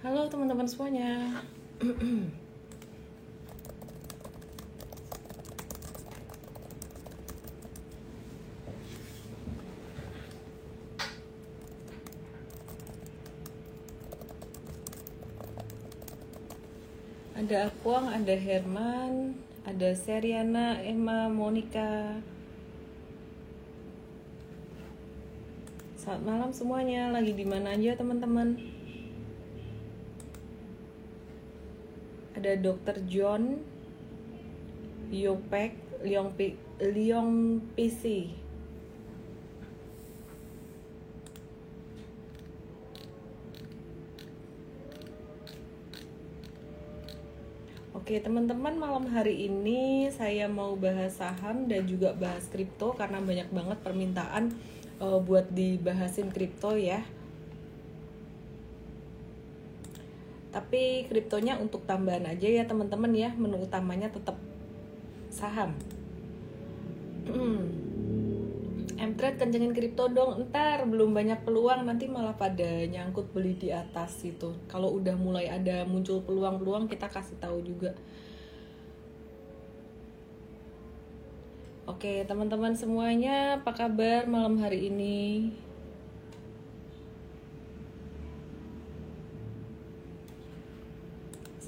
Halo teman-teman semuanya. Ada Akuang, ada Herman, ada Seriana, Emma, Monica. Selamat malam semuanya. Lagi di mana aja teman-teman? Ada Dr. John, Yopek, Leong P, Leong PC. Oke teman-teman malam hari ini saya mau bahas saham dan juga bahas kripto karena banyak banget permintaan uh, buat dibahasin kripto ya. Tapi kriptonya untuk tambahan aja ya teman-teman ya. Menu utamanya tetap saham. Mtrade kencengin kripto dong. Entar belum banyak peluang nanti malah pada nyangkut beli di atas gitu. Kalau udah mulai ada muncul peluang-peluang kita kasih tahu juga. Oke, teman-teman semuanya, apa kabar malam hari ini?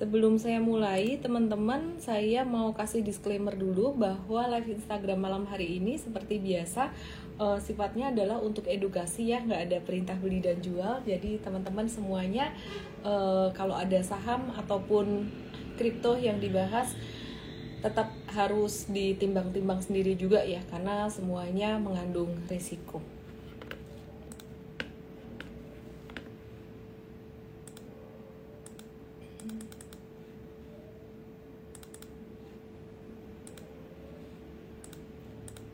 Sebelum saya mulai, teman-teman, saya mau kasih disclaimer dulu bahwa live Instagram malam hari ini seperti biasa uh, sifatnya adalah untuk edukasi ya, nggak ada perintah beli dan jual. Jadi teman-teman semuanya uh, kalau ada saham ataupun kripto yang dibahas tetap harus ditimbang-timbang sendiri juga ya, karena semuanya mengandung risiko.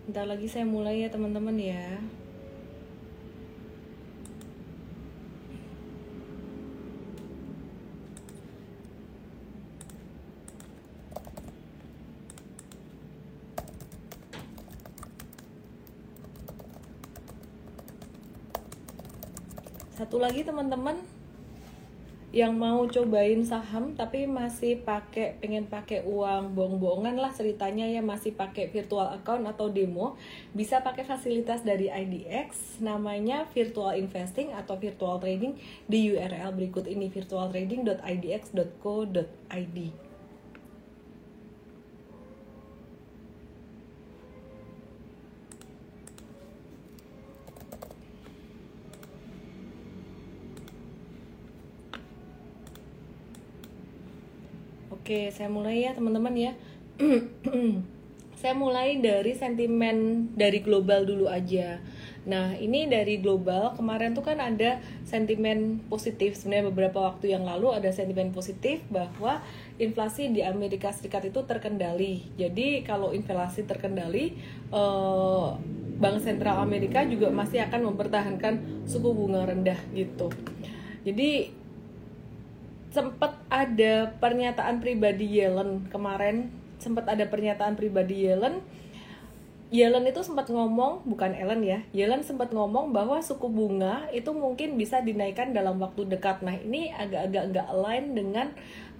Bentar lagi saya mulai ya teman-teman ya. Satu lagi teman-teman yang mau cobain saham tapi masih pakai pengen pakai uang bohong-bohongan lah ceritanya ya masih pakai virtual account atau demo bisa pakai fasilitas dari IDX namanya virtual investing atau virtual trading di URL berikut ini virtualtrading.idx.co.id Oke, saya mulai ya teman-teman ya. saya mulai dari sentimen dari global dulu aja. Nah, ini dari global kemarin tuh kan ada sentimen positif sebenarnya beberapa waktu yang lalu ada sentimen positif bahwa inflasi di Amerika Serikat itu terkendali. Jadi kalau inflasi terkendali, eh, Bank Sentral Amerika juga masih akan mempertahankan suku bunga rendah gitu. Jadi sempat ada pernyataan pribadi Yellen kemarin. Sempat ada pernyataan pribadi Yellen. Yellen itu sempat ngomong bukan Ellen ya. Yellen sempat ngomong bahwa suku bunga itu mungkin bisa dinaikkan dalam waktu dekat. Nah ini agak-agak nggak align dengan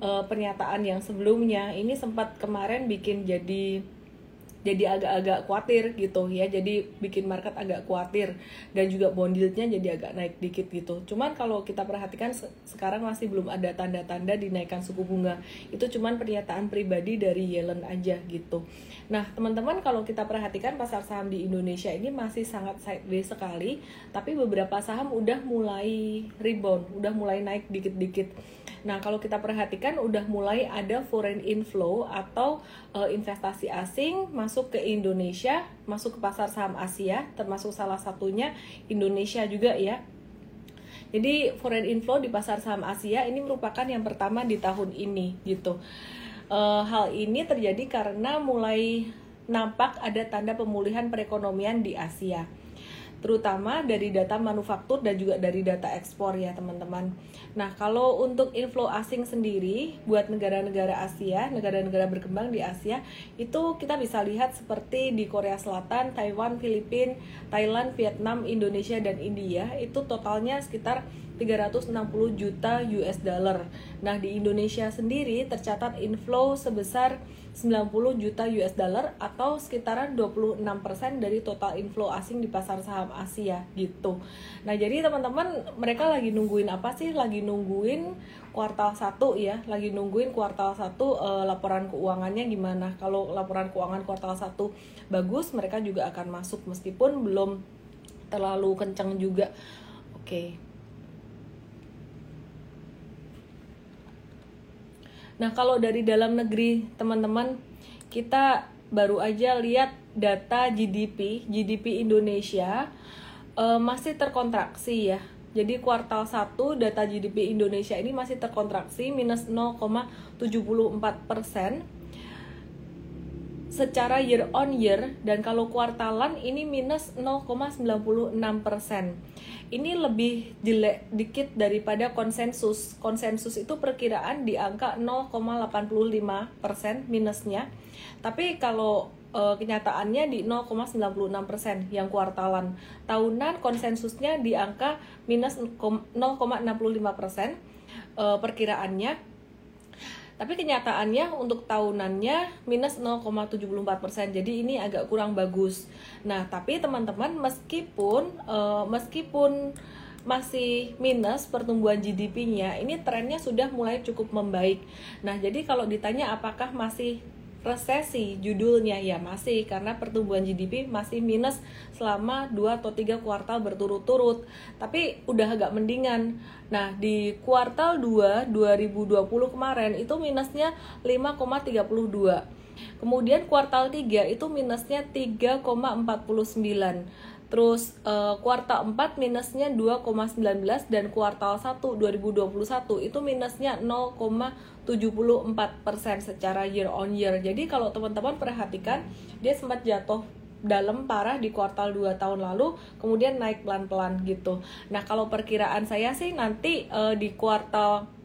uh, pernyataan yang sebelumnya. Ini sempat kemarin bikin jadi jadi agak-agak khawatir gitu ya. Jadi bikin market agak khawatir. Dan juga bond yieldnya jadi agak naik dikit gitu. Cuman kalau kita perhatikan se sekarang masih belum ada tanda-tanda dinaikkan suku bunga. Itu cuman pernyataan pribadi dari Yellen aja gitu. Nah teman-teman kalau kita perhatikan pasar saham di Indonesia ini masih sangat sideways sekali. Tapi beberapa saham udah mulai rebound udah mulai naik dikit-dikit Nah, kalau kita perhatikan udah mulai ada foreign inflow atau uh, investasi asing masuk ke Indonesia, masuk ke pasar saham Asia, termasuk salah satunya Indonesia juga ya. Jadi foreign inflow di pasar saham Asia ini merupakan yang pertama di tahun ini gitu. Uh, hal ini terjadi karena mulai nampak ada tanda pemulihan perekonomian di Asia terutama dari data manufaktur dan juga dari data ekspor ya teman-teman. Nah kalau untuk inflow asing sendiri buat negara-negara Asia, negara-negara berkembang di Asia itu kita bisa lihat seperti di Korea Selatan, Taiwan, Filipina, Thailand, Vietnam, Indonesia dan India itu totalnya sekitar 360 juta US dollar. Nah, di Indonesia sendiri tercatat inflow sebesar 90 juta US dollar atau sekitaran 26% dari total inflow asing di pasar saham Asia gitu. Nah, jadi teman-teman mereka lagi nungguin apa sih? Lagi nungguin kuartal 1 ya, lagi nungguin kuartal 1 uh, laporan keuangannya gimana. Kalau laporan keuangan kuartal 1 bagus, mereka juga akan masuk meskipun belum terlalu kencang juga. Oke. Okay. Nah, kalau dari dalam negeri, teman-teman, kita baru aja lihat data GDP, GDP Indonesia uh, masih terkontraksi ya. Jadi kuartal 1 data GDP Indonesia ini masih terkontraksi minus 0,74 persen secara year on year dan kalau kuartalan ini minus 0,96 persen. Ini lebih jelek dikit daripada konsensus. Konsensus itu perkiraan di angka 0,85 persen minusnya. Tapi kalau e, kenyataannya di 0,96 persen yang kuartalan. Tahunan konsensusnya di angka minus 0,65 persen e, perkiraannya tapi kenyataannya untuk tahunannya minus 0,74%. Jadi ini agak kurang bagus. Nah, tapi teman-teman meskipun uh, meskipun masih minus pertumbuhan GDP-nya, ini trennya sudah mulai cukup membaik. Nah, jadi kalau ditanya apakah masih resesi judulnya ya masih karena pertumbuhan GDP masih minus selama 2 atau 3 kuartal berturut-turut. Tapi udah agak mendingan. Nah di kuartal 2 2020 kemarin itu minusnya 5,32 kemudian kuartal 3 itu minusnya 3,49 Terus uh, kuartal 4 minusnya 2,19 dan kuartal 1 2021 itu minusnya 0,74% secara year on year. Jadi kalau teman-teman perhatikan dia sempat jatuh dalam parah di kuartal 2 tahun lalu kemudian naik pelan-pelan gitu. Nah, kalau perkiraan saya sih nanti uh, di kuartal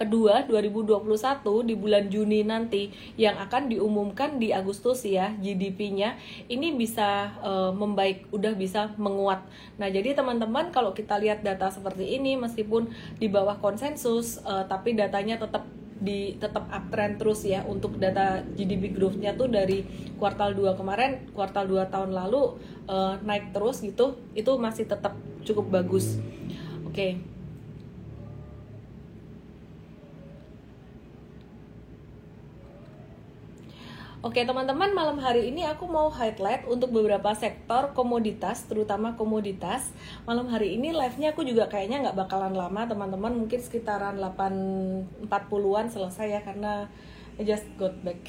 kedua 2021 di bulan Juni nanti yang akan diumumkan di Agustus ya GDP-nya ini bisa uh, membaik udah bisa menguat. Nah, jadi teman-teman kalau kita lihat data seperti ini meskipun di bawah konsensus uh, tapi datanya tetap di tetap uptrend terus ya untuk data GDP growth-nya tuh dari kuartal 2 kemarin, kuartal 2 tahun lalu uh, naik terus gitu, itu masih tetap cukup bagus. Oke. Okay. Oke teman-teman malam hari ini aku mau highlight untuk beberapa sektor komoditas terutama komoditas. Malam hari ini live-nya aku juga kayaknya nggak bakalan lama teman-teman. Mungkin sekitaran 8.40an selesai ya karena I just got back.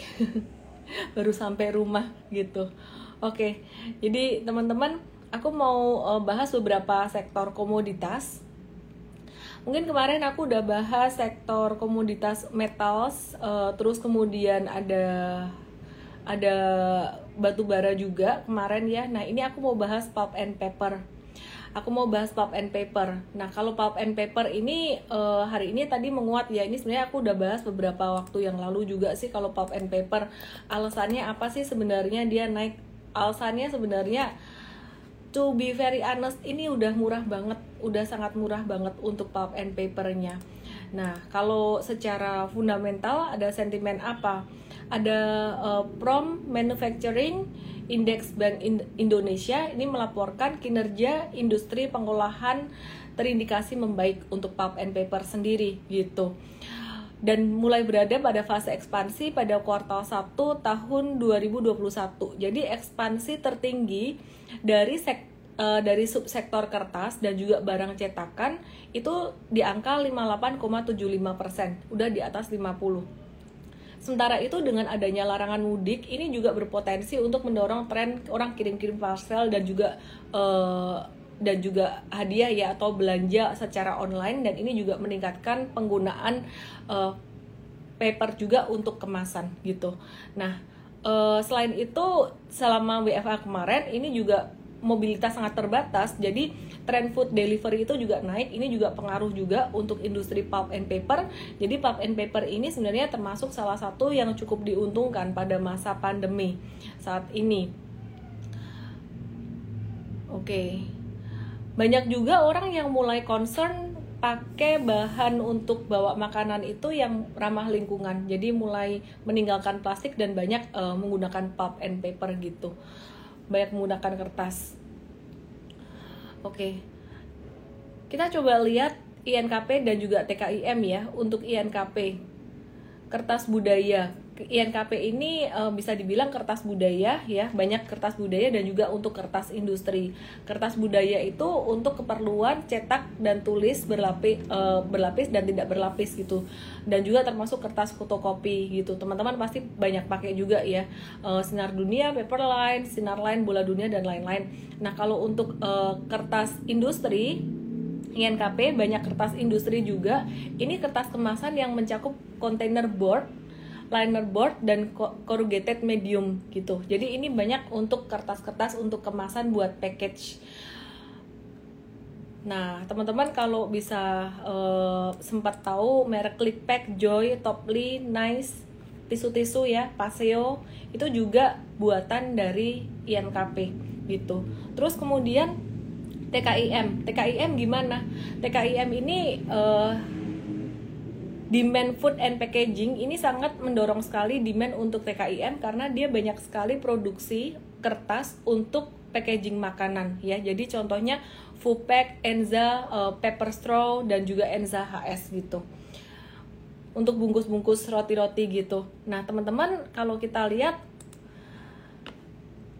Baru sampai rumah gitu. Oke jadi teman-teman aku mau eh, bahas beberapa sektor komoditas. Mungkin kemarin aku udah bahas sektor komoditas metals uh, terus kemudian ada ada batu bara juga kemarin ya. Nah, ini aku mau bahas pulp and paper. Aku mau bahas pulp and paper. Nah, kalau pulp and paper ini uh, hari ini tadi menguat ya. Ini sebenarnya aku udah bahas beberapa waktu yang lalu juga sih kalau pulp and paper. Alasannya apa sih sebenarnya dia naik? Alasannya sebenarnya to be very honest ini udah murah banget, udah sangat murah banget untuk pulp and papernya. Nah, kalau secara fundamental ada sentimen apa? ada uh, Prom Manufacturing Index Bank Indonesia ini melaporkan kinerja industri pengolahan terindikasi membaik untuk pulp and paper sendiri gitu dan mulai berada pada fase ekspansi pada kuartal 1 tahun 2021. Jadi ekspansi tertinggi dari sek, uh, dari subsektor kertas dan juga barang cetakan itu di angka 58,75%, udah di atas 50. Sementara itu dengan adanya larangan mudik ini juga berpotensi untuk mendorong tren orang kirim-kirim parcel dan juga uh, dan juga hadiah ya atau belanja secara online dan ini juga meningkatkan penggunaan uh, paper juga untuk kemasan gitu. Nah, uh, selain itu selama WFA kemarin ini juga mobilitas sangat terbatas jadi tren food delivery itu juga naik ini juga pengaruh juga untuk industri pulp and paper jadi pulp and paper ini sebenarnya termasuk salah satu yang cukup diuntungkan pada masa pandemi saat ini oke banyak juga orang yang mulai concern pakai bahan untuk bawa makanan itu yang ramah lingkungan. Jadi mulai meninggalkan plastik dan banyak uh, menggunakan pulp and paper gitu. Banyak menggunakan kertas. Oke. Kita coba lihat INKP dan juga TKIM ya untuk INKP. Kertas budaya INKP ini uh, bisa dibilang kertas budaya ya banyak kertas budaya dan juga untuk kertas industri. Kertas budaya itu untuk keperluan cetak dan tulis berlapis uh, berlapis dan tidak berlapis gitu. Dan juga termasuk kertas fotokopi gitu. Teman-teman pasti banyak pakai juga ya. Uh, sinar dunia paperline sinar line bola dunia dan lain-lain. Nah kalau untuk uh, kertas industri INKP banyak kertas industri juga. Ini kertas kemasan yang mencakup kontainer board liner board dan corrugated medium gitu. Jadi ini banyak untuk kertas-kertas untuk kemasan buat package. Nah, teman-teman kalau bisa uh, sempat tahu merek Clickpack, Joy, Toply, Nice, tisu-tisu ya, Paseo itu juga buatan dari INKP gitu. Terus kemudian TKIM, TKIM gimana? TKIM ini uh, demand food and packaging ini sangat mendorong sekali demand untuk TKIM karena dia banyak sekali produksi kertas untuk packaging makanan ya. Jadi contohnya Fupack, Enza, uh, Pepper Straw dan juga Enza HS gitu. Untuk bungkus-bungkus roti-roti gitu. Nah, teman-teman kalau kita lihat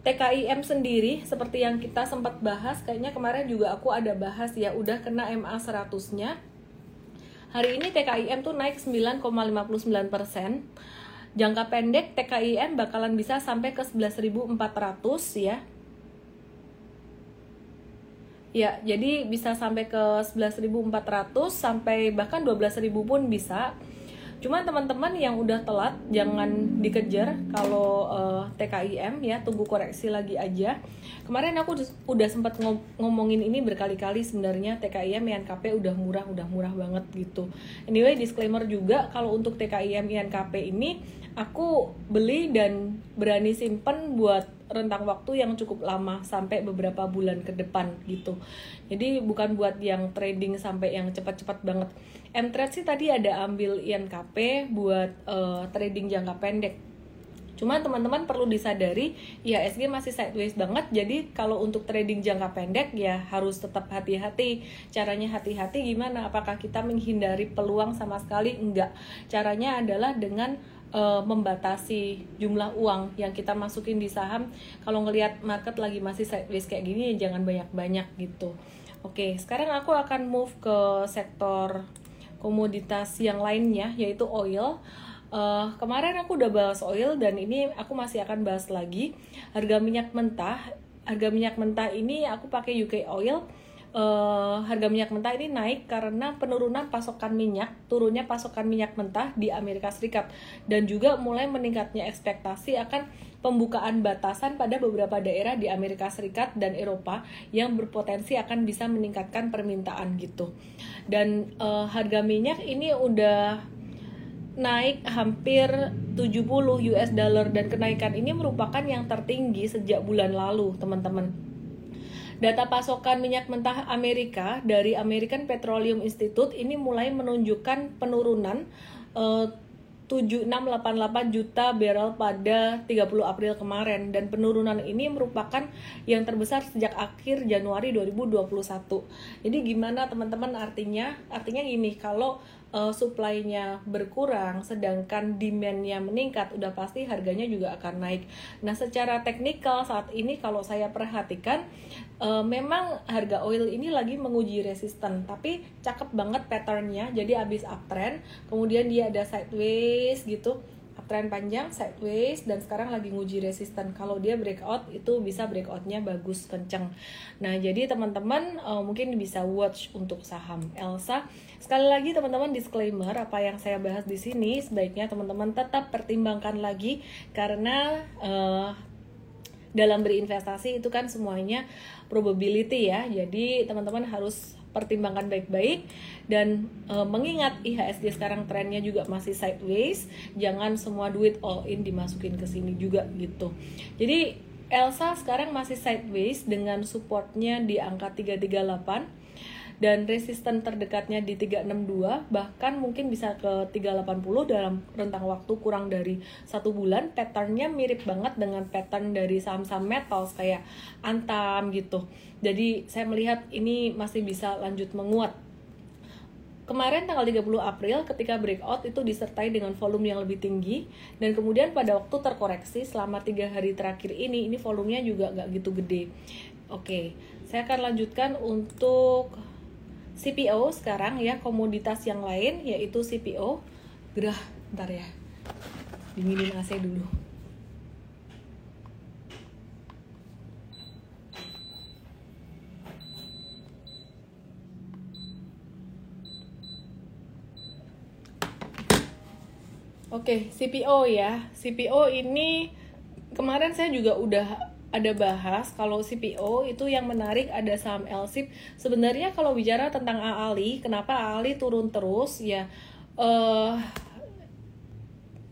TKIM sendiri seperti yang kita sempat bahas kayaknya kemarin juga aku ada bahas ya udah kena MA 100-nya Hari ini TKIM tuh naik 9,59 persen. Jangka pendek TKIM bakalan bisa sampai ke 11.400 ya. Ya, jadi bisa sampai ke 11.400 sampai bahkan 12.000 pun bisa. Cuma teman-teman yang udah telat jangan dikejar kalau uh, eh, TKIM ya, tunggu koreksi lagi aja. Kemarin aku udah sempat ngomongin ini berkali-kali sebenarnya TKIM INKP udah murah udah murah banget gitu. Anyway disclaimer juga kalau untuk TKIM INKP ini aku beli dan berani simpen buat rentang waktu yang cukup lama sampai beberapa bulan ke depan gitu jadi bukan buat yang trading sampai yang cepat-cepat banget M-Trade sih tadi ada ambil INKP buat uh, trading jangka pendek Cuma teman-teman perlu disadari IHSG masih sideways banget. Jadi kalau untuk trading jangka pendek ya harus tetap hati-hati. Caranya hati-hati gimana? Apakah kita menghindari peluang sama sekali? Enggak. Caranya adalah dengan uh, membatasi jumlah uang yang kita masukin di saham. Kalau ngelihat market lagi masih sideways kayak gini ya jangan banyak-banyak gitu. Oke, sekarang aku akan move ke sektor komoditas yang lainnya yaitu oil uh, kemarin aku udah bahas oil dan ini aku masih akan bahas lagi harga minyak mentah harga minyak mentah ini aku pakai UK oil uh, harga minyak mentah ini naik karena penurunan pasokan minyak, turunnya pasokan minyak mentah di Amerika Serikat dan juga mulai meningkatnya ekspektasi akan pembukaan batasan pada beberapa daerah di Amerika Serikat dan Eropa yang berpotensi akan bisa meningkatkan permintaan gitu. Dan uh, harga minyak ini udah naik hampir 70 US dollar dan kenaikan ini merupakan yang tertinggi sejak bulan lalu, teman-teman. Data pasokan minyak mentah Amerika dari American Petroleum Institute ini mulai menunjukkan penurunan uh, 7688 juta barrel pada 30 April kemarin dan penurunan ini merupakan yang terbesar sejak akhir Januari 2021. Jadi gimana teman-teman artinya? Artinya gini, kalau uh, supply-nya berkurang sedangkan demand-nya meningkat udah pasti harganya juga akan naik. Nah, secara teknikal saat ini kalau saya perhatikan uh, memang harga oil ini lagi menguji resisten tapi cakep banget patternnya jadi abis uptrend kemudian dia ada sideways gitu uptrend panjang sideways dan sekarang lagi nguji resisten. Kalau dia breakout itu bisa breakoutnya bagus kenceng. Nah jadi teman-teman uh, mungkin bisa watch untuk saham. Elsa sekali lagi teman-teman disclaimer apa yang saya bahas di sini sebaiknya teman-teman tetap pertimbangkan lagi karena uh, dalam berinvestasi itu kan semuanya probability ya. Jadi teman-teman harus pertimbangkan baik-baik. Dan e, mengingat IHSG sekarang trennya juga masih sideways jangan semua duit all in dimasukin ke sini juga gitu. Jadi Elsa sekarang masih sideways dengan supportnya di angka 338 dan resisten terdekatnya di 362 bahkan mungkin bisa ke 380 dalam rentang waktu kurang dari satu bulan patternnya mirip banget dengan pattern dari saham-saham metals kayak Antam gitu jadi saya melihat ini masih bisa lanjut menguat Kemarin tanggal 30 April ketika breakout itu disertai dengan volume yang lebih tinggi dan kemudian pada waktu terkoreksi selama tiga hari terakhir ini ini volumenya juga gak gitu gede. Oke, saya akan lanjutkan untuk CPO sekarang ya komoditas yang lain yaitu CPO gerah ntar ya. Dinginin AC dulu. Oke, okay, CPO ya. CPO ini kemarin saya juga udah ada bahas kalau CPO itu yang menarik ada saham LSIP. Sebenarnya kalau bicara tentang AALI, kenapa AALI turun terus ya uh,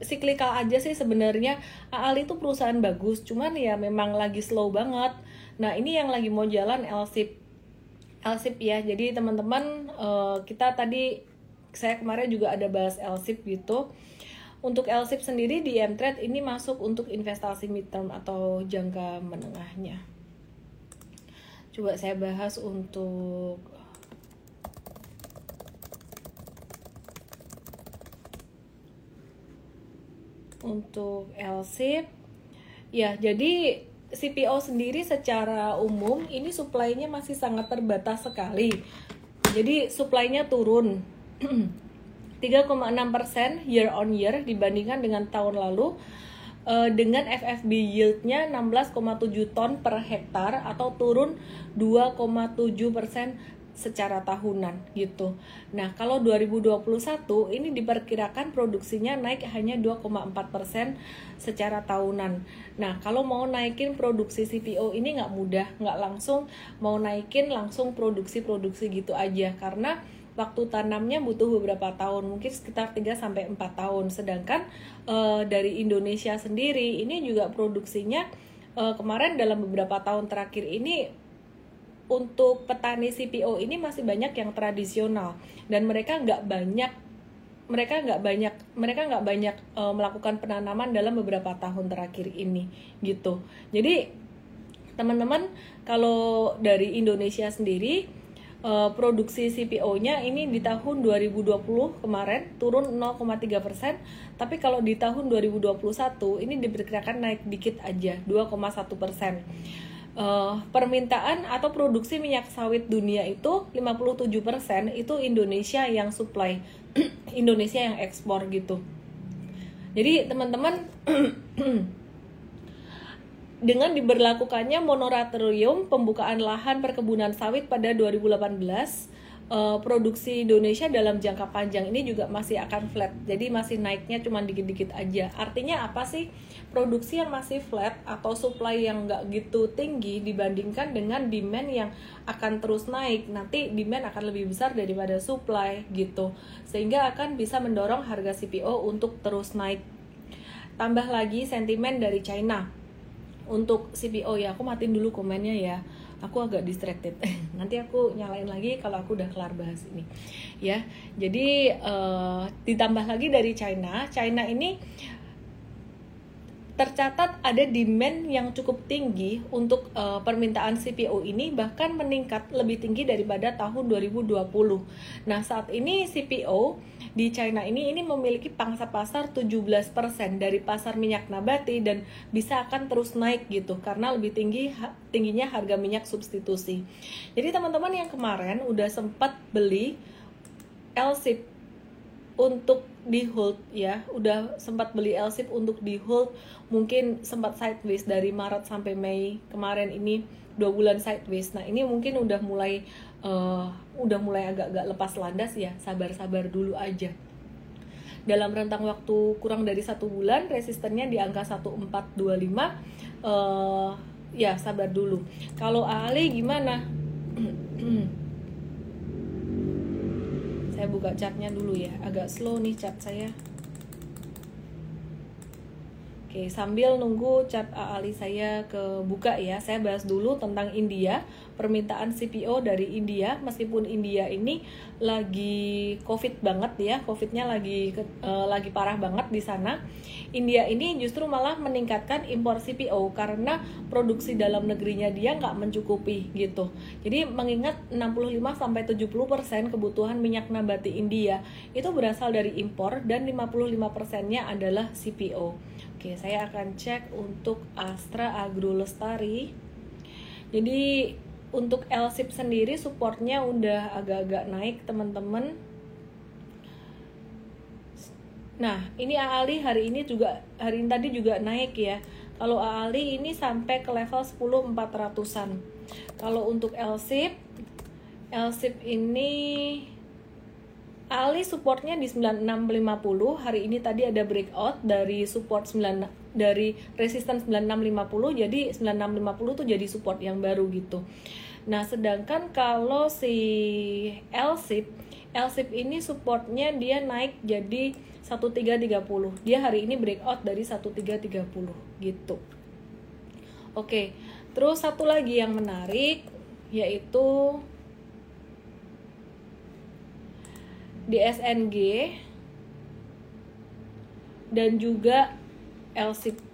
siklikal aja sih sebenarnya AALI itu perusahaan bagus, cuman ya memang lagi slow banget. Nah, ini yang lagi mau jalan LSIP. LSIP ya. Jadi teman-teman uh, kita tadi saya kemarin juga ada bahas LSIP gitu untuk LSIP sendiri di M-Trade ini masuk untuk investasi midterm atau jangka menengahnya. Coba saya bahas untuk untuk LSIP ya jadi CPO sendiri secara umum ini suplainya masih sangat terbatas sekali. Jadi suplainya turun 3,6% year on year dibandingkan dengan tahun lalu uh, dengan FFB yieldnya 16,7 ton per hektar atau turun 2,7 persen secara tahunan gitu. Nah, kalau 2021 ini diperkirakan produksinya naik hanya 2,4% secara tahunan. Nah, kalau mau naikin produksi CPO ini nggak mudah, nggak langsung mau naikin langsung produksi-produksi gitu aja karena waktu tanamnya butuh beberapa tahun, mungkin sekitar 3 sampai 4 tahun. Sedangkan uh, dari Indonesia sendiri ini juga produksinya uh, kemarin dalam beberapa tahun terakhir ini untuk petani CPO ini masih banyak yang tradisional dan mereka nggak banyak mereka nggak banyak mereka nggak banyak uh, melakukan penanaman dalam beberapa tahun terakhir ini gitu jadi teman-teman kalau dari Indonesia sendiri uh, produksi CPO-nya ini di tahun 2020 kemarin turun 0,3 persen, tapi kalau di tahun 2021 ini diperkirakan naik dikit aja 2,1 persen. Uh, permintaan atau produksi minyak sawit dunia itu 57% itu Indonesia yang supply Indonesia yang ekspor gitu jadi teman-teman dengan diberlakukannya moratorium pembukaan lahan perkebunan sawit pada 2018 uh, produksi Indonesia dalam jangka panjang ini juga masih akan flat. Jadi masih naiknya cuma dikit-dikit aja. Artinya apa sih? Produksi yang masih flat atau supply yang nggak gitu tinggi dibandingkan dengan demand yang akan terus naik. Nanti demand akan lebih besar daripada supply gitu. Sehingga akan bisa mendorong harga CPO untuk terus naik. Tambah lagi sentimen dari China untuk CPO ya aku matiin dulu komennya ya. Aku agak distracted. Nanti aku nyalain lagi kalau aku udah kelar bahas ini. Ya jadi uh, ditambah lagi dari China. China ini tercatat ada demand yang cukup tinggi untuk uh, permintaan CPO ini bahkan meningkat lebih tinggi daripada tahun 2020. Nah, saat ini CPO di China ini ini memiliki pangsa pasar 17% dari pasar minyak nabati dan bisa akan terus naik gitu karena lebih tinggi tingginya harga minyak substitusi. Jadi teman-teman yang kemarin udah sempat beli LSIP untuk di hold ya, udah sempat beli LSIP untuk di hold. Mungkin sempat sideways dari Maret sampai Mei kemarin ini dua bulan sideways. Nah ini mungkin udah mulai uh, udah mulai agak-agak lepas landas ya. Sabar-sabar dulu aja. Dalam rentang waktu kurang dari satu bulan resistennya di angka 1425 uh, ya sabar dulu. Kalau Ali gimana saya buka catnya dulu ya. Agak slow nih cat saya Oke, sambil nunggu chat Ali saya ke buka ya, saya bahas dulu tentang India, permintaan CPO dari India, meskipun India ini lagi COVID banget ya, COVID-nya lagi uh, lagi parah banget di sana. India ini justru malah meningkatkan impor CPO karena produksi dalam negerinya dia nggak mencukupi gitu. Jadi mengingat 65 sampai 70% kebutuhan minyak nabati India itu berasal dari impor dan 55 persennya adalah CPO. Oke, saya akan cek untuk Astra Agro Lestari. Jadi untuk LSIP sendiri supportnya udah agak-agak naik teman-teman. Nah, ini Ali hari ini juga hari ini tadi juga naik ya. Kalau Ali ini sampai ke level 10 400-an. Kalau untuk LSIP LSIP ini Ali supportnya di 9650 hari ini tadi ada breakout dari support 9 dari resistance 9650 jadi 9650 tuh jadi support yang baru gitu. Nah, sedangkan kalau si LSIP LSIP ini supportnya dia naik jadi 1330. Dia hari ini breakout dari 1330 gitu. Oke. Terus satu lagi yang menarik yaitu di SNG dan juga LSIP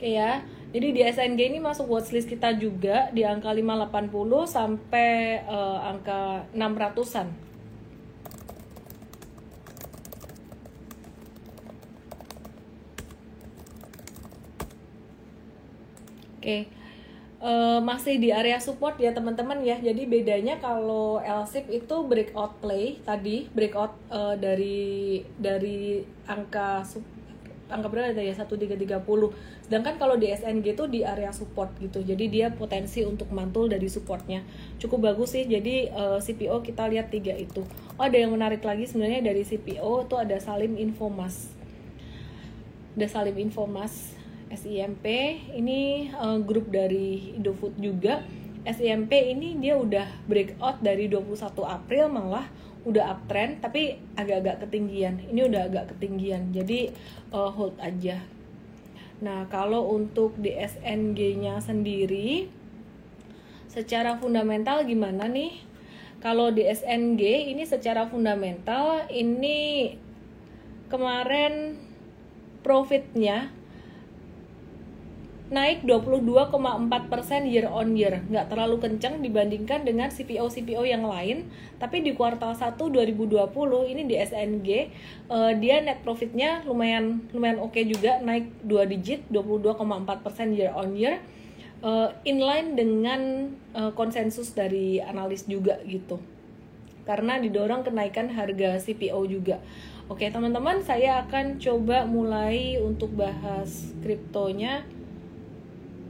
Oke ya. Jadi di SNG ini masuk watchlist kita juga di angka 580 sampai uh, angka 600-an. Oke. Uh, masih di area support ya teman-teman ya. Jadi bedanya kalau LSIP itu breakout play tadi, breakout uh, dari dari angka angka berapa ya 1330. Sedangkan kalau di SNG itu di area support gitu. Jadi dia potensi untuk mantul dari supportnya. Cukup bagus sih. Jadi uh, eh, CPO kita lihat tiga itu. Oh ada yang menarik lagi sebenarnya dari CPO itu ada Salim Infomas. Ada Salim Infomas SIMP ini uh, grup dari Indofood juga. SIMP ini dia udah breakout dari 21 April malah udah uptrend tapi agak-agak ketinggian. Ini udah agak ketinggian jadi uh, hold aja. Nah kalau untuk di SNG nya sendiri secara fundamental gimana nih? Kalau di SNG ini secara fundamental ini kemarin profitnya naik 22,4% year on year. Nggak terlalu kencang dibandingkan dengan CPO-CPO yang lain. Tapi di kuartal 1 2020 ini di SNG uh, eh, dia net profitnya lumayan lumayan oke okay juga naik 2 digit 22,4% year on year. Uh, inline dengan uh, konsensus dari analis juga gitu. Karena didorong kenaikan harga CPO juga. Oke, teman-teman, saya akan coba mulai untuk bahas kriptonya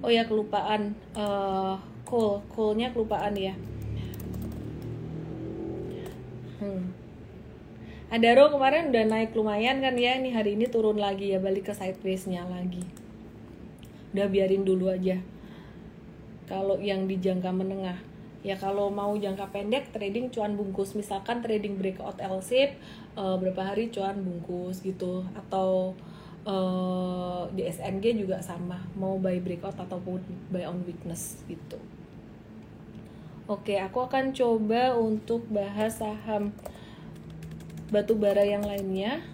oh ya kelupaan uh, cool coolnya kelupaan ya. Hmm. Adaro kemarin udah naik lumayan kan ya. Ini hari ini turun lagi ya balik ke sideways-nya lagi. Udah biarin dulu aja. Kalau yang di jangka menengah. Ya kalau mau jangka pendek trading cuan bungkus. Misalkan trading breakout L shape uh, berapa hari cuan bungkus gitu. Atau uh, di SNG juga sama mau buy breakout ataupun buy on weakness gitu. Oke aku akan coba untuk bahas saham batu bara yang lainnya.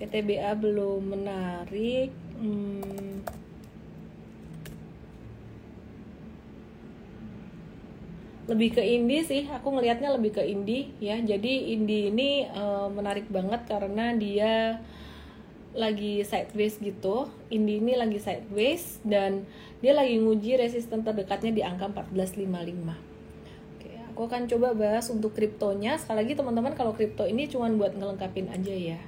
PTBA belum menarik hmm, lebih ke indie sih aku ngelihatnya lebih ke indie ya. Jadi indie ini uh, menarik banget karena dia lagi sideways gitu. Indie ini lagi sideways dan dia lagi nguji resisten terdekatnya di angka 1455 Oke, aku akan coba bahas untuk kriptonya. Sekali lagi teman-teman kalau kripto ini cuma buat ngelengkapin aja ya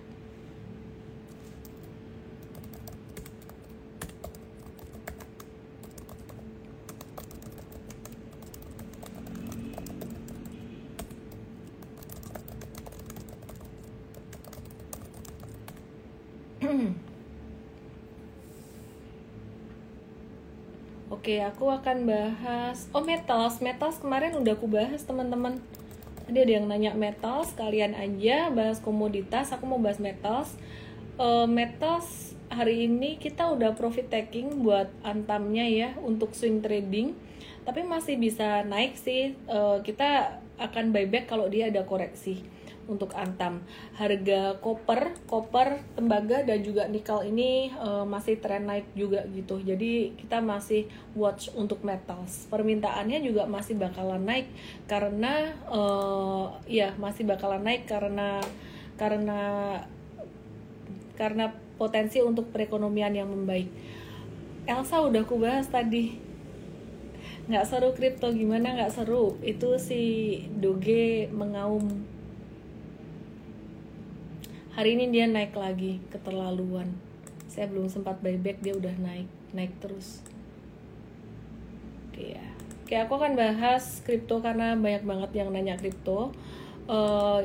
Oke, aku akan bahas oh metals. Metals kemarin udah aku bahas teman-teman. Tadi ada yang nanya metals, kalian aja bahas komoditas. Aku mau bahas metals. Uh, metals hari ini kita udah profit taking buat antamnya ya untuk swing trading. Tapi masih bisa naik sih. Uh, kita akan buyback kalau dia ada koreksi untuk antam. Harga koper, koper, tembaga dan juga nikel ini uh, masih tren naik juga gitu. Jadi kita masih watch untuk metals. Permintaannya juga masih bakalan naik karena uh, ya masih bakalan naik karena karena karena potensi untuk perekonomian yang membaik. Elsa udah aku bahas tadi nggak seru kripto gimana nggak seru itu si Doge mengaum hari ini dia naik lagi keterlaluan. Saya belum sempat buyback dia udah naik naik terus. Oke ya. Oke aku akan bahas kripto karena banyak banget yang nanya kripto. Uh,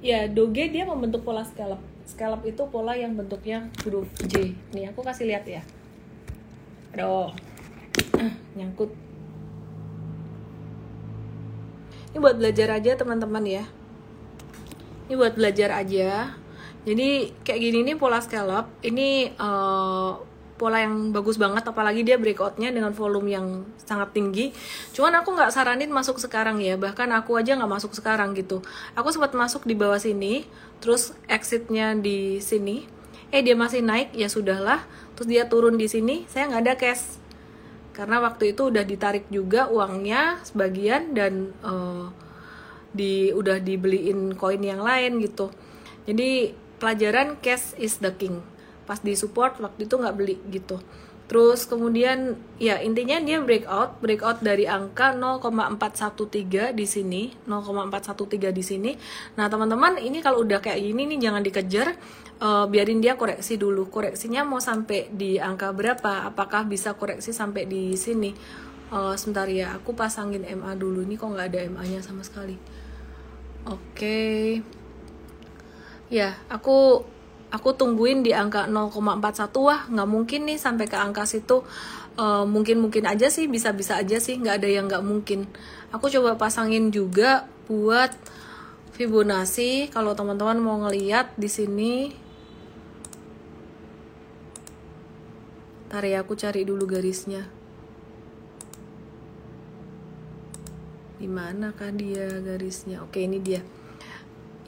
ya doge dia membentuk pola scallop scallop itu pola yang bentuknya huruf J. Nih aku kasih lihat ya. Aduh nyangkut. Ini buat belajar aja teman-teman ya. Ini buat belajar aja jadi kayak gini nih pola scallop ini uh, pola yang bagus banget apalagi dia breakoutnya dengan volume yang sangat tinggi. Cuman aku nggak saranin masuk sekarang ya. Bahkan aku aja nggak masuk sekarang gitu. Aku sempat masuk di bawah sini terus exitnya di sini. Eh dia masih naik ya sudahlah. Terus dia turun di sini saya nggak ada cash. Karena waktu itu udah ditarik juga uangnya sebagian dan uh, di udah dibeliin koin yang lain gitu. Jadi pelajaran cash is the king. Pas di support waktu itu nggak beli gitu. Terus kemudian ya intinya dia breakout breakout dari angka 0,413 di sini 0,413 di sini. Nah teman-teman ini kalau udah kayak gini nih jangan dikejar. Uh, biarin dia koreksi dulu. Koreksinya mau sampai di angka berapa? Apakah bisa koreksi sampai di sini? Uh, sebentar ya aku pasangin MA dulu. Ini kok nggak ada MA nya sama sekali. Oke. okay ya aku aku tungguin di angka 0,41 wah nggak mungkin nih sampai ke angka situ. Uh, mungkin mungkin aja sih bisa bisa aja sih nggak ada yang nggak mungkin. Aku coba pasangin juga buat Fibonacci. Kalau teman-teman mau ngeliat di sini. Ntar ya aku cari dulu garisnya. Di mana kan dia garisnya? Oke ini dia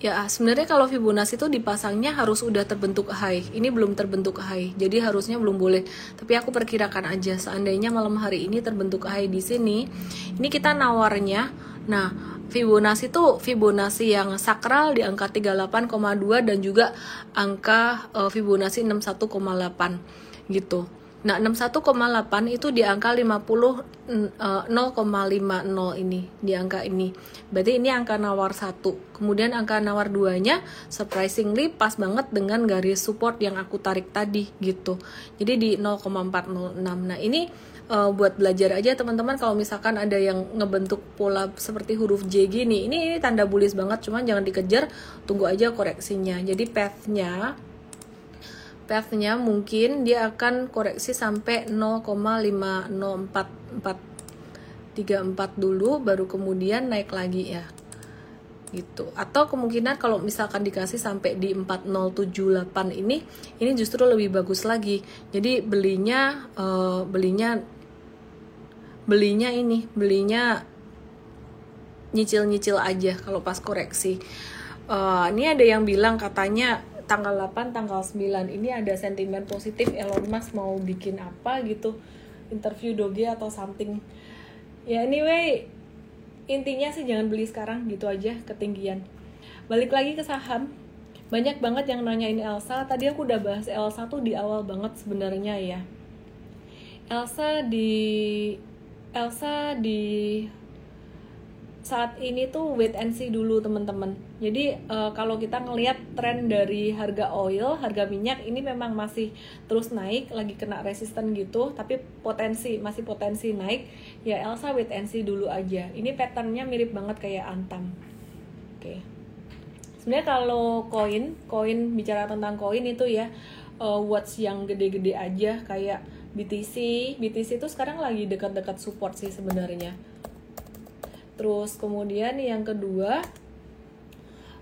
Ya, sebenarnya kalau Fibonacci itu dipasangnya harus udah terbentuk high. Ini belum terbentuk high, jadi harusnya belum boleh. Tapi aku perkirakan aja, seandainya malam hari ini terbentuk high di sini, ini kita nawarnya. Nah, Fibonacci itu Fibonacci yang sakral di angka 38,2 dan juga angka uh, Fibonacci 61,8 gitu. Nah, 61,8 itu di angka 50 0,50 ini, di angka ini. Berarti ini angka nawar 1. Kemudian angka nawar 2-nya surprisingly pas banget dengan garis support yang aku tarik tadi gitu. Jadi di 0,406. Nah, ini uh, buat belajar aja teman-teman kalau misalkan ada yang ngebentuk pola seperti huruf J gini. Ini ini tanda bullish banget, cuman jangan dikejar, tunggu aja koreksinya. Jadi path-nya path-nya mungkin dia akan koreksi sampai 0,50434 dulu baru kemudian naik lagi ya. Gitu. Atau kemungkinan kalau misalkan dikasih sampai di 4078 ini ini justru lebih bagus lagi. Jadi belinya uh, belinya belinya ini belinya nyicil-nyicil aja kalau pas koreksi. Uh, ini ada yang bilang katanya tanggal 8 tanggal 9 ini ada sentimen positif Elon Musk mau bikin apa gitu interview Doge atau something. Ya anyway intinya sih jangan beli sekarang gitu aja ketinggian. Balik lagi ke saham. Banyak banget yang nanyain Elsa. Tadi aku udah bahas Elsa tuh di awal banget sebenarnya ya. Elsa di Elsa di saat ini tuh wait and see dulu teman-teman. Jadi uh, kalau kita ngelihat tren dari harga oil, harga minyak ini memang masih terus naik, lagi kena resisten gitu, tapi potensi masih potensi naik. Ya Elsa wait and see dulu aja. Ini patternnya mirip banget kayak Antam. Oke. Okay. Sebenarnya kalau koin, koin bicara tentang koin itu ya uh, watch yang gede-gede aja kayak BTC BTC itu sekarang lagi dekat-dekat support sih sebenarnya terus kemudian yang kedua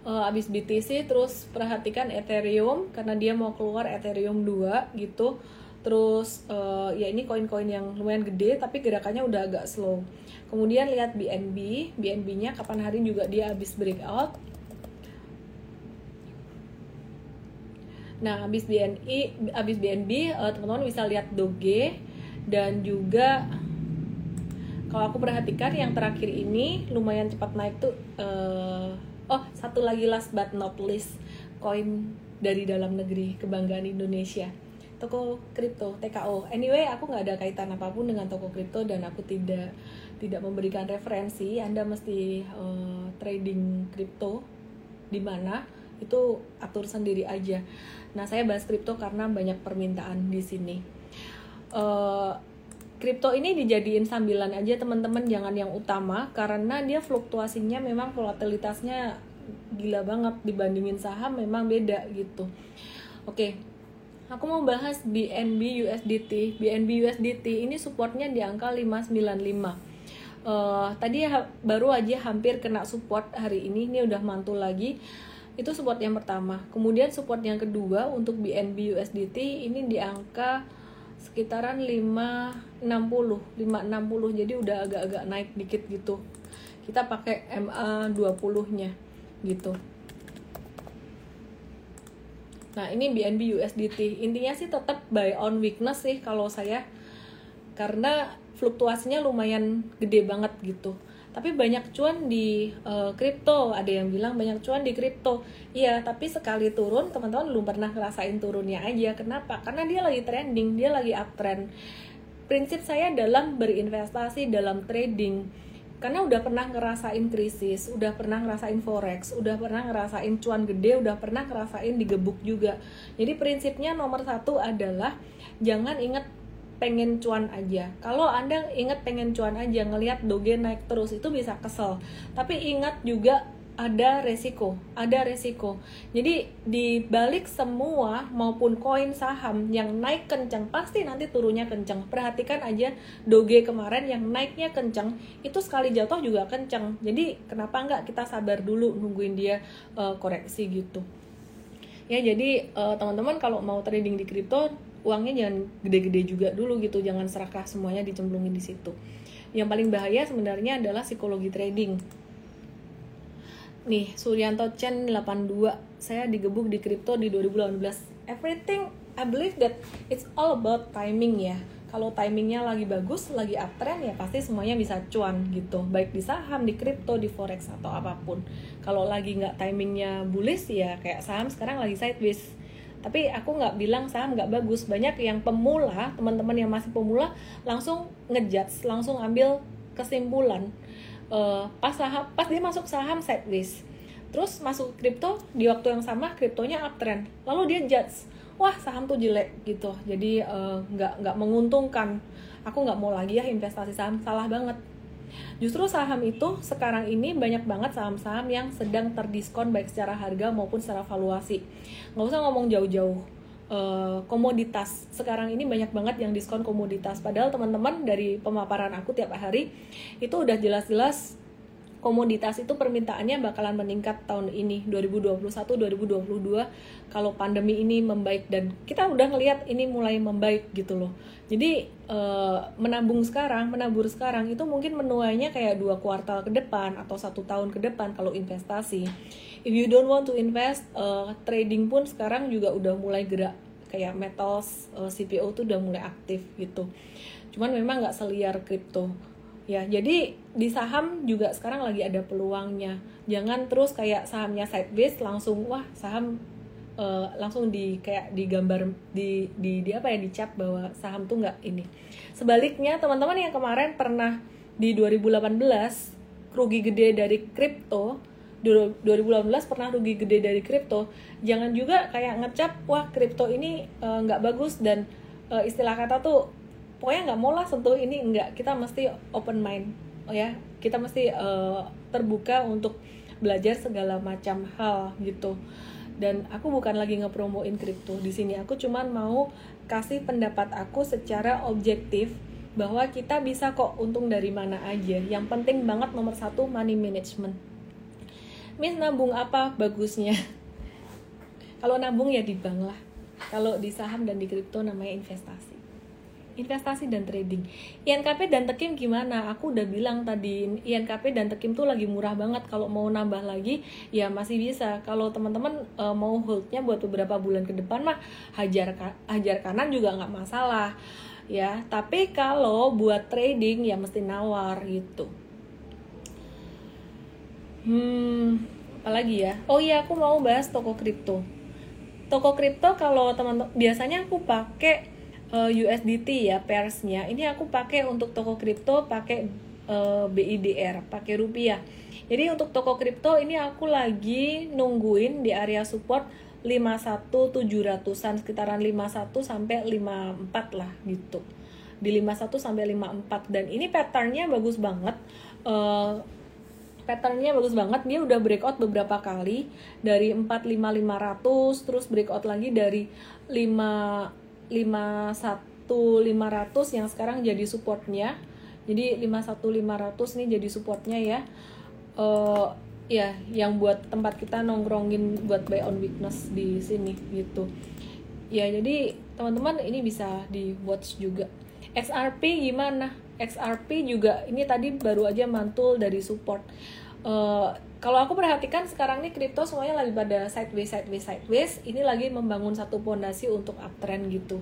uh, abis BTC terus perhatikan Ethereum karena dia mau keluar Ethereum 2 gitu. Terus uh, ya ini koin-koin yang lumayan gede tapi gerakannya udah agak slow. Kemudian lihat BNB BNB nya kapan hari juga dia habis breakout. Nah habis BNI habis BNB uh, eh, teman-teman bisa lihat Doge dan juga kalau aku perhatikan yang terakhir ini lumayan cepat naik tuh uh, oh satu lagi last but not least koin dari dalam negeri kebanggaan Indonesia toko kripto TKO. Anyway, aku nggak ada kaitan apa pun dengan toko kripto dan aku tidak tidak memberikan referensi. Anda mesti uh, trading kripto di mana itu atur sendiri aja. Nah, saya bahas kripto karena banyak permintaan di sini. Uh, kripto ini dijadiin sambilan aja teman-teman jangan yang utama karena dia fluktuasinya memang volatilitasnya gila banget dibandingin saham memang beda gitu. Oke, aku mau bahas BNB USDT BNB USDT ini supportnya di angka 595 Uh, tadi ya, baru aja hampir kena support hari ini ini udah mantul lagi. Itu support yang pertama. Kemudian support yang kedua untuk BNB USDT ini di angka sekitaran 560 560 jadi udah agak-agak naik dikit gitu kita pakai MA 20 nya gitu Nah, ini BNB USDT. Intinya sih tetap buy on weakness sih kalau saya karena fluktuasinya lumayan gede banget gitu. Tapi banyak cuan di kripto, uh, ada yang bilang banyak cuan di kripto. Iya, tapi sekali turun teman-teman belum pernah ngerasain turunnya aja. Kenapa? Karena dia lagi trending, dia lagi uptrend. Prinsip saya dalam berinvestasi dalam trading karena udah pernah ngerasain krisis, udah pernah ngerasain forex, udah pernah ngerasain cuan gede, udah pernah ngerasain digebuk juga. Jadi prinsipnya nomor satu adalah jangan inget pengen cuan aja. Kalau anda inget pengen cuan aja, ngelihat doge naik terus itu bisa kesel. Tapi ingat juga ada resiko, ada resiko. Jadi di balik semua maupun koin saham yang naik kencang pasti nanti turunnya kencang. Perhatikan aja Doge kemarin yang naiknya kencang itu sekali jatuh juga kencang. Jadi kenapa nggak kita sabar dulu nungguin dia uh, koreksi gitu. Ya jadi uh, teman-teman kalau mau trading di kripto uangnya jangan gede-gede juga dulu gitu, jangan serakah semuanya dicemplungin di situ. Yang paling bahaya sebenarnya adalah psikologi trading. Nih Suryanto Chen 82 saya digebuk di kripto di 2018 everything I believe that it's all about timing ya. Kalau timingnya lagi bagus lagi uptrend ya pasti semuanya bisa cuan gitu. Baik di saham di kripto di forex atau apa pun. Kalau lagi nggak timingnya bullish ya kayak saham sekarang lagi sideways tapi aku nggak bilang saham nggak bagus. Banyak yang pemula teman-teman yang masih pemula langsung ngejudge langsung ambil kesimpulan. Uh, pas saham pas dia masuk saham sideways. Terus masuk kripto di waktu yang sama kriptonya uptrend. Lalu dia judge wah saham tuh jelek gitu. Jadi uh, nggak nggak menguntungkan. Aku nggak mau lagi ya investasi saham. Salah banget justru saham itu sekarang ini banyak banget saham-saham yang sedang terdiskon baik secara harga maupun secara valuasi. Nggak usah ngomong jauh-jauh. Uh, komoditas. Sekarang ini banyak banget yang diskon komoditas. Padahal teman-teman dari pemaparan aku tiap hari itu udah jelas-jelas komoditas itu permintaannya bakalan meningkat tahun ini 2021 2022 kalau pandemi ini membaik. Dan kita udah ngelihat ini mulai membaik gitu loh. Jadi e, menabung sekarang menabur sekarang itu mungkin menuainya kayak dua kuartal ke depan atau satu tahun ke depan kalau investasi. If you don't want to invest uh, trading pun sekarang juga udah mulai gerak. Kayak metals uh, CPO tuh udah mulai aktif gitu. Cuman memang nggak seliar kripto ya jadi di saham juga sekarang lagi ada peluangnya. Jangan terus kayak sahamnya sideways langsung wah saham uh, langsung di kayak digambar di di di apa ya dicap bahwa saham tuh nggak ini. Sebaliknya teman-teman yang kemarin pernah di 2018 rugi gede dari kripto 2018 pernah rugi gede dari kripto jangan juga kayak ngecap wah kripto ini eh, nggak uh, bagus dan uh, istilah kata tuh pokoknya nggak mau lah sentuh ini nggak. Kita mesti open mind oh ya. Kita mesti uh, terbuka untuk belajar segala macam hal gitu. Dan aku bukan lagi ngepromoin kripto di sini. Aku cuman mau kasih pendapat aku secara objektif bahwa kita bisa kok untung dari mana aja. Yang penting banget nomor satu money management. Miss nabung apa? Bagusnya. Kalau nabung ya di bank lah. Kalau di saham dan di kripto namanya investasi investasi dan trading. INKP dan Tekim gimana? Aku udah bilang tadi INKP dan Tekim tuh lagi murah banget. Kalau mau nambah lagi ya masih bisa. Kalau teman-teman e, mau holdnya buat beberapa bulan ke depan mah hajar hajar kanan juga nggak masalah ya. Tapi kalau buat trading ya mesti nawar gitu. Hmm, apalagi ya? Oh iya aku mau bahas toko kripto. Toko kripto kalau teman-teman biasanya aku pakai eh, USDT ya persnya. Ini aku pakai untuk toko kripto pakai eh, BIDR pakai rupiah. Jadi untuk toko kripto ini aku lagi nungguin di area support 51 700-an sekitaran 51 sampai 54 lah gitu. Di 51 sampai 54 dan ini patternnya bagus banget. Uh, patternnya bagus banget. Dia udah breakout beberapa kali. Dari 45500 terus breakout lagi dari 5 51500 yang sekarang jadi supportnya. Jadi 51500 nih jadi supportnya ya. Uh, ya yang buat tempat kita nongkrongin buat buy on weakness di sini gitu. Ya jadi teman-teman ini bisa di watch juga. XRP gimana? XRP juga ini tadi baru aja mantul dari support. Uh, kalau aku perhatikan sekarang nih kripto semuanya lagi pada sideways sideways sideways. Ini lagi membangun satu pondasi untuk uptrend gitu.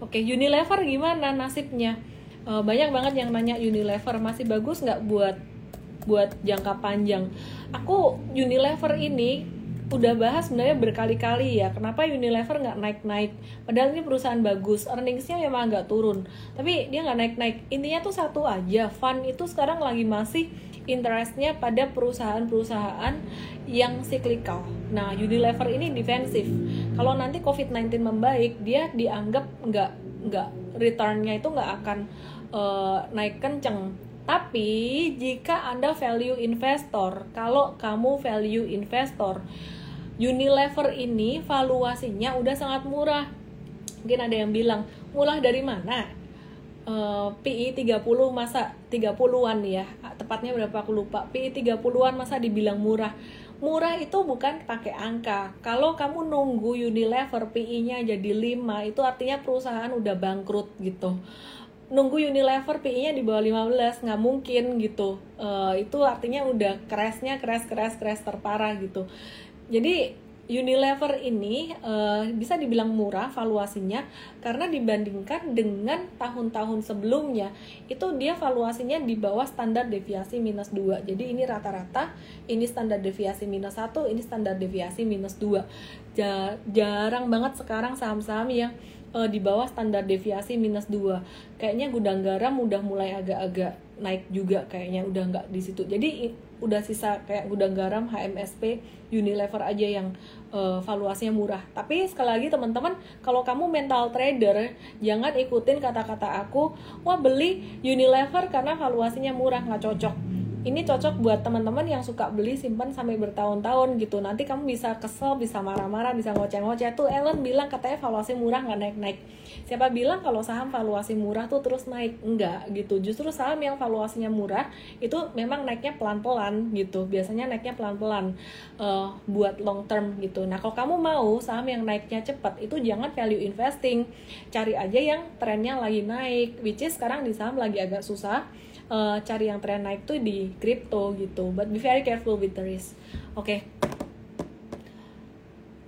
Oke Unilever gimana nasibnya? Uh, banyak banget yang nanya Unilever masih bagus nggak buat buat jangka panjang? Aku Unilever ini udah bahas sebenarnya berkali-kali ya kenapa Unilever nggak naik-naik? Padahal ini perusahaan bagus earningsnya memang nggak turun. Tapi dia nggak naik-naik. Intinya tuh satu aja fund itu sekarang lagi masih interestnya pada perusahaan-perusahaan yang cyclical. Nah, Unilever ini defensif. Kalau nanti COVID-19 membaik, dia dianggap nggak nggak returnnya itu nggak akan uh, naik kenceng. Tapi jika Anda value investor, kalau kamu value investor, Unilever ini valuasinya udah sangat murah. Mungkin ada yang bilang, murah dari mana? Uh, PI 30 masa 30-an ya. Tepatnya berapa aku lupa. PI 30-an masa dibilang murah. Murah itu bukan pakai angka. Kalau kamu nunggu Unilever PI-nya jadi 5 itu artinya perusahaan udah bangkrut gitu. Nunggu Unilever PI-nya di bawah 15 nggak mungkin gitu. Uh, itu artinya udah crashnya crash crash crash terparah gitu. Jadi Unilever ini uh, bisa dibilang murah valuasinya karena dibandingkan dengan tahun-tahun sebelumnya. Itu dia valuasinya di bawah standar deviasi minus 2 jadi ini rata-rata ini standar deviasi minus 1 ini standar deviasi minus 2 ja jarang banget sekarang saham-saham yang uh, di bawah standar deviasi minus 2 kayaknya gudang garam udah mulai agak-agak naik juga kayaknya udah nggak di situ. Jadi udah sisa kayak gudang garam HMSP Unilever aja yang uh, valuasinya murah. Tapi sekali lagi teman-teman, kalau kamu mental trader, jangan ikutin kata-kata aku, wah beli Unilever karena valuasinya murah, nggak cocok ini cocok buat teman-teman yang suka beli simpan sampai bertahun-tahun gitu. Nanti kamu bisa kesel bisa marah-marah bisa ngoceh-ngoceh. Tuh Ellen bilang katanya valuasi murah nggak naik-naik. Siapa bilang kalau saham valuasi murah tuh terus naik? Enggak gitu. Justru saham yang valuasinya murah itu memang naiknya pelan-pelan gitu. Biasanya naiknya pelan-pelan uh, buat long term gitu. Nah kalau kamu mau saham yang naiknya cepat itu jangan value investing. Cari aja yang trennya lagi naik which is sekarang di saham lagi agak susah uh, cari yang tren naik tuh di crypto gitu but be very careful with the risk oke okay.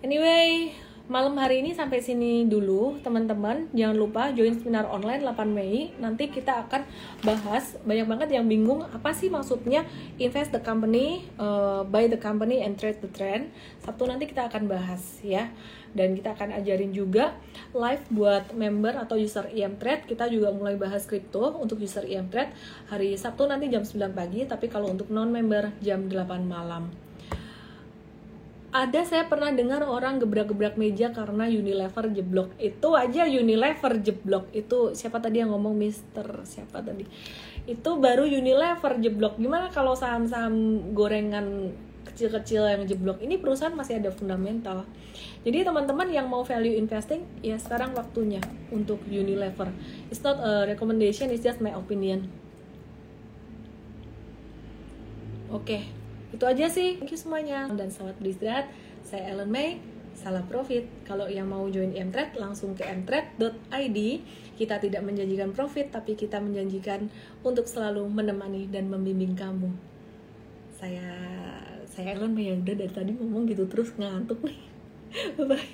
anyway malam hari ini sampai sini dulu teman-teman. Jangan lupa join seminar online 8 Mei. Nanti kita akan bahas banyak banget yang bingung apa sih maksudnya invest the company uh, buy the company and trade the trend. Sabtu nanti kita akan bahas ya. Dan kita akan ajarin juga live buat member atau user IM Trade. Kita juga mulai bahas kripto untuk user IM Trade hari Sabtu nanti jam 9 pagi. Tapi kalau untuk non member jam 8 malam ada saya pernah dengar orang gebrak-gebrak meja karena Unilever jeblok. Itu aja Unilever jeblok. Itu siapa tadi yang ngomong Mister siapa tadi? Itu baru Unilever jeblok. Gimana kalau saham-saham gorengan kecil-kecil yang jeblok? Ini perusahaan masih ada fundamental. Jadi teman-teman yang mau value investing ya sekarang waktunya untuk Unilever. It's not a recommendation it's just my opinion. Oke. Itu aja sih thank you semuanya dan selamat beristirahat saya Ellen May salah profit. Kalau yang mau join mtrade langsung ke mtrade.id. Kita tidak menjanjikan profit tapi kita menjanjikan untuk selalu menemani dan membimbing kamu. Saya saya Elon ya udah dari tadi ngomong gitu terus ngantuk nih. Bye bye.